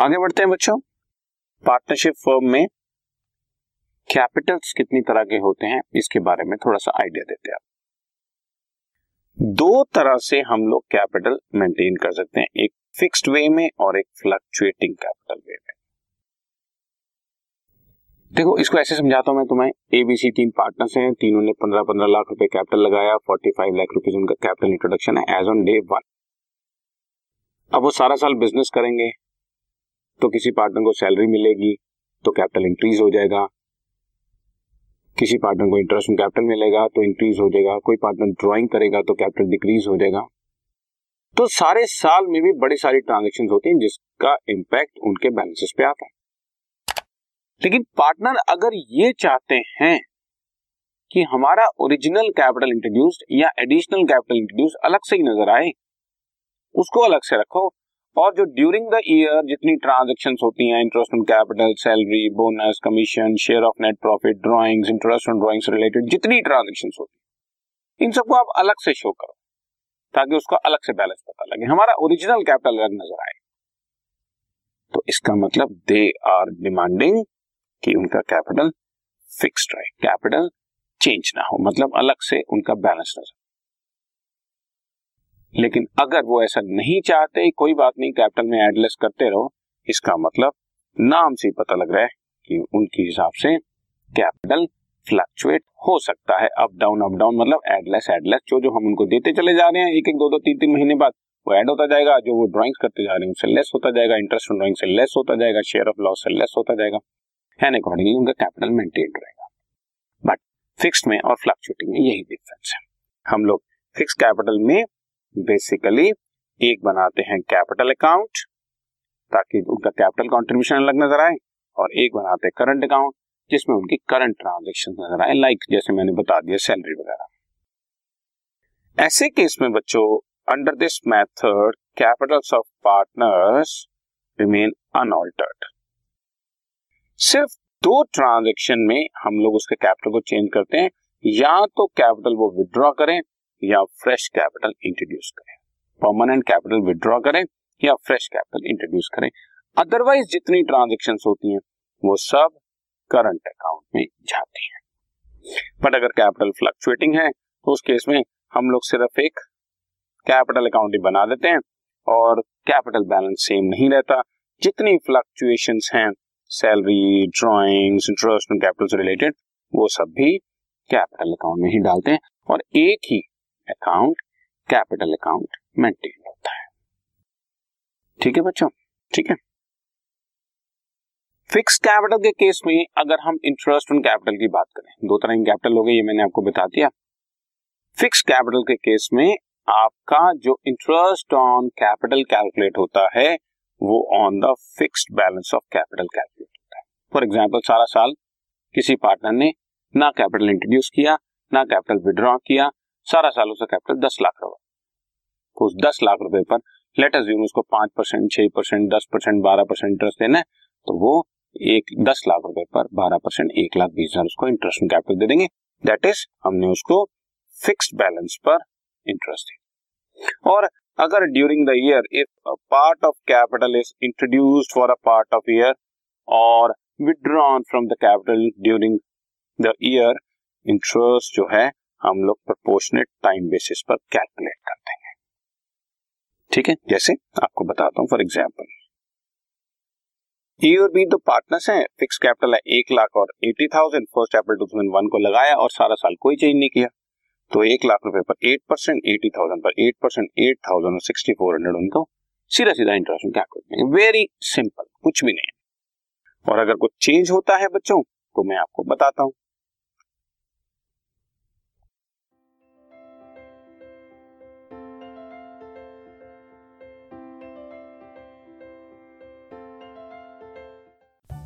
आगे बढ़ते हैं बच्चों। पार्टनरशिप फर्म में कैपिटल्स कितनी तरह के होते हैं, इसके बारे में थोड़ा सा आइडिया देते हैं दो तरह से हम लोग कैपिटल मेंटेन कर सकते हैं, एक फिक्स्ड वे में और एक फ्लक्चुएटिंग कैपिटल वे में। देखो, इसको ऐसे समझाता हूँ मैं तुम्हें। एबीसी तीन पार्टनर्स हैं, तीनों ने पंद्रह पंद्रह लाख रुपए कैपिटल लगाया फोर्टी फाइव लाख रुपीज़ उनका कैपिटल इंट्रोडक्शन है एज ऑन डे वन अब वो सारा साल बिज़नेस करेंगे तो किसी पार्टनर को सैलरी मिलेगी तो कैपिटल इंक्रीज हो जाएगा। किसी पार्टनर को इंटरेस्ट कैपिटल मिलेगा तो इंक्रीज हो जाएगा। कोई पार्टनर ड्रॉइंग करेगा तो कैपिटल डिक्रीज हो जाएगा। तो सारे साल में भी बड़ी सारी ट्रांजेक्शन होती हैं, जिसका इम्पैक्ट उनके बैलेंसेस पे आता है। लेकिन पार्टनर अगर ये चाहते हैं कि हमारा ओरिजिनल कैपिटल इंट्रोड्यूस्ड या एडिशनल कैपिटल इंट्रोड्यूस अलग से ही नज़र आए, उसको अलग से रखो और जो ड्यूरिंग द ईयर जितनी ट्रांजेक्शन होती हैं interest on capital salary bonus commission share of net profit drawings interest on drawings related जितनी ट्रांजेक्शन होती हैं, इन सबको आप अलग से शो करो, ताकि उसका अलग से बैलेंस पता लगे। हमारा ओरिजिनल कैपिटल अलग नज़र आए। तो इसका मतलब दे आर डिमांडिंग कि उनका कैपिटल फिक्स्ड रहे। कैपिटल चेंज ना हो मतलब अलग से उनका बैलेंस नज़र लेकिन अगर वो ऐसा नहीं चाहते, कोई बात नहीं कैपिटल में एडलेस करते रहो। इसका मतलब नाम से पता लग रहा है कि उनके हिसाब से कैपिटल फ्लक्चुएट हो सकता है। अप डाउन अप डाउन मतलब एडलेस एडलेस, जो जो हम उनको देते चले जा रहे हैं एक एक दो दो तीन तीन महीने बाद वो ऐड होता जाएगा, जो वो ड्राइंग्स करते जा रहे हैं उससे लेस होता जाएगा इंटरेस्ट ऑन ड्राइंग से लेस होता जाएगा शेयर ऑफ़ लॉस से लेस होता जाएगा एंड अकॉर्डिंगली उनका कैपिटल मेंटेन रहेगा। बट फिक्स्ड में और फ्लक्चुएटिंग में यही डिफरेंस है। हम लोग फिक्स कैपिटल में बेसिकली एक बनाते हैं कैपिटल अकाउंट ताकि उनका कैपिटल कॉन्ट्रीब्यूशन अलग नज़र आए, और एक बनाते हैं करंट अकाउंट जिसमें उनकी करंट ट्रांजेक्शन नज़र आए लाइक जैसे मैंने बता दिया सैलरी वगैरह। ऐसे केस में बच्चों under this method capitals of partners remain unaltered सिर्फ़ दो ट्रांजेक्शन में हम लोग उसके कैपिटल को चेंज करते हैं, या तो कैपिटल वो विड्रॉ करें या फ्रेश कैपिटल इंट्रोड्यूस करें। परमानेंट कैपिटल विड्रॉ करें या फ्रेश कैपिटल इंट्रोड्यूस करें। अदरवाइज़ जितनी ट्रांजेक्शन होती हैं, वो सब करंट अकाउंट में जाती हैं। बट अगर कैपिटल फ्लक्चुएटिंग है तो उस केस में हम लोग सिर्फ़ एक कैपिटल अकाउंट ही बना देते हैं और कैपिटल बैलेंस सेम नहीं रहता। जितनी फ्लक्चुएशन हैं सैलरी ड्रॉइंग्स इंटरेस्ट कैपिटल से रिलेटेड वो सब भी कैपिटल अकाउंट में ही डालते हैं। और एक ही अकाउंट कैपिटल अकाउंट मेंटेन होता है। ठीक है बच्चों? ठीक है? फिक्स कैपिटल के केस में अगर हम इंटरेस्ट ऑन कैपिटल की बात करें, दो तरह की कैपिटल हो गई, ये मैंने आपको बता दिया। फिक्स कैपिटल के केस में आपका जो इंटरेस्ट ऑन कैपिटल कैलकुलेट होता है, वो on the fixed balance of capital calculate होता है। फॉर एग्ज़ाम्पल सारा साल किसी पार्टनर ने ना कैपिटल इंट्रोड्यूस किया, ना कैपिटल विड्रॉ किया सारा साल उसका कैपिटल दस लाख रुपए तो उस दस लाख रुपए पर लेट अज्यूम उसको पाँच परसेंट, छह परसेंट, दस परसेंट, बारह परसेंट इंटरेस्ट देना है तो वो एक दस लाख रुपए पर बारह परसेंट, एक लाख बीस हज़ार उसको इंटरेस्ट कैपिटल दे देंगे। दैट इज़ हमने उसको फिक्स्ड बैलेंस पर इंटरेस्ट दिया। और अगर during the year if part of capital is introduced for a part of year और withdrawn from the capital during the year interest जो है हम लोग प्रपोर्शनेट टाइम बेसिस पर कैलकुलेट कर देंगे ठीक है? जैसे आपको बताता हूँ फॉर एग्ज़ाम्पल ए और बी दो पार्टनर्स हैं फिक्स कैपिटल है एक लाख और eighty thousand first April two thousand one को लगाया और सारा साल कोई चेंज नहीं किया। तो एक लाख रुपए पर एट परसेंट एटी थाउज़ेंड पर एट परसेंट एट थाउज़ेंड और सिक्सटी फोर हंड्रेड उनको सीधा सीधा इंटरेस्ट करते वेरी सिंपल कुछ भी नहीं और अगर कुछ चेंज होता है बच्चों तो मैं आपको बताता हूँ।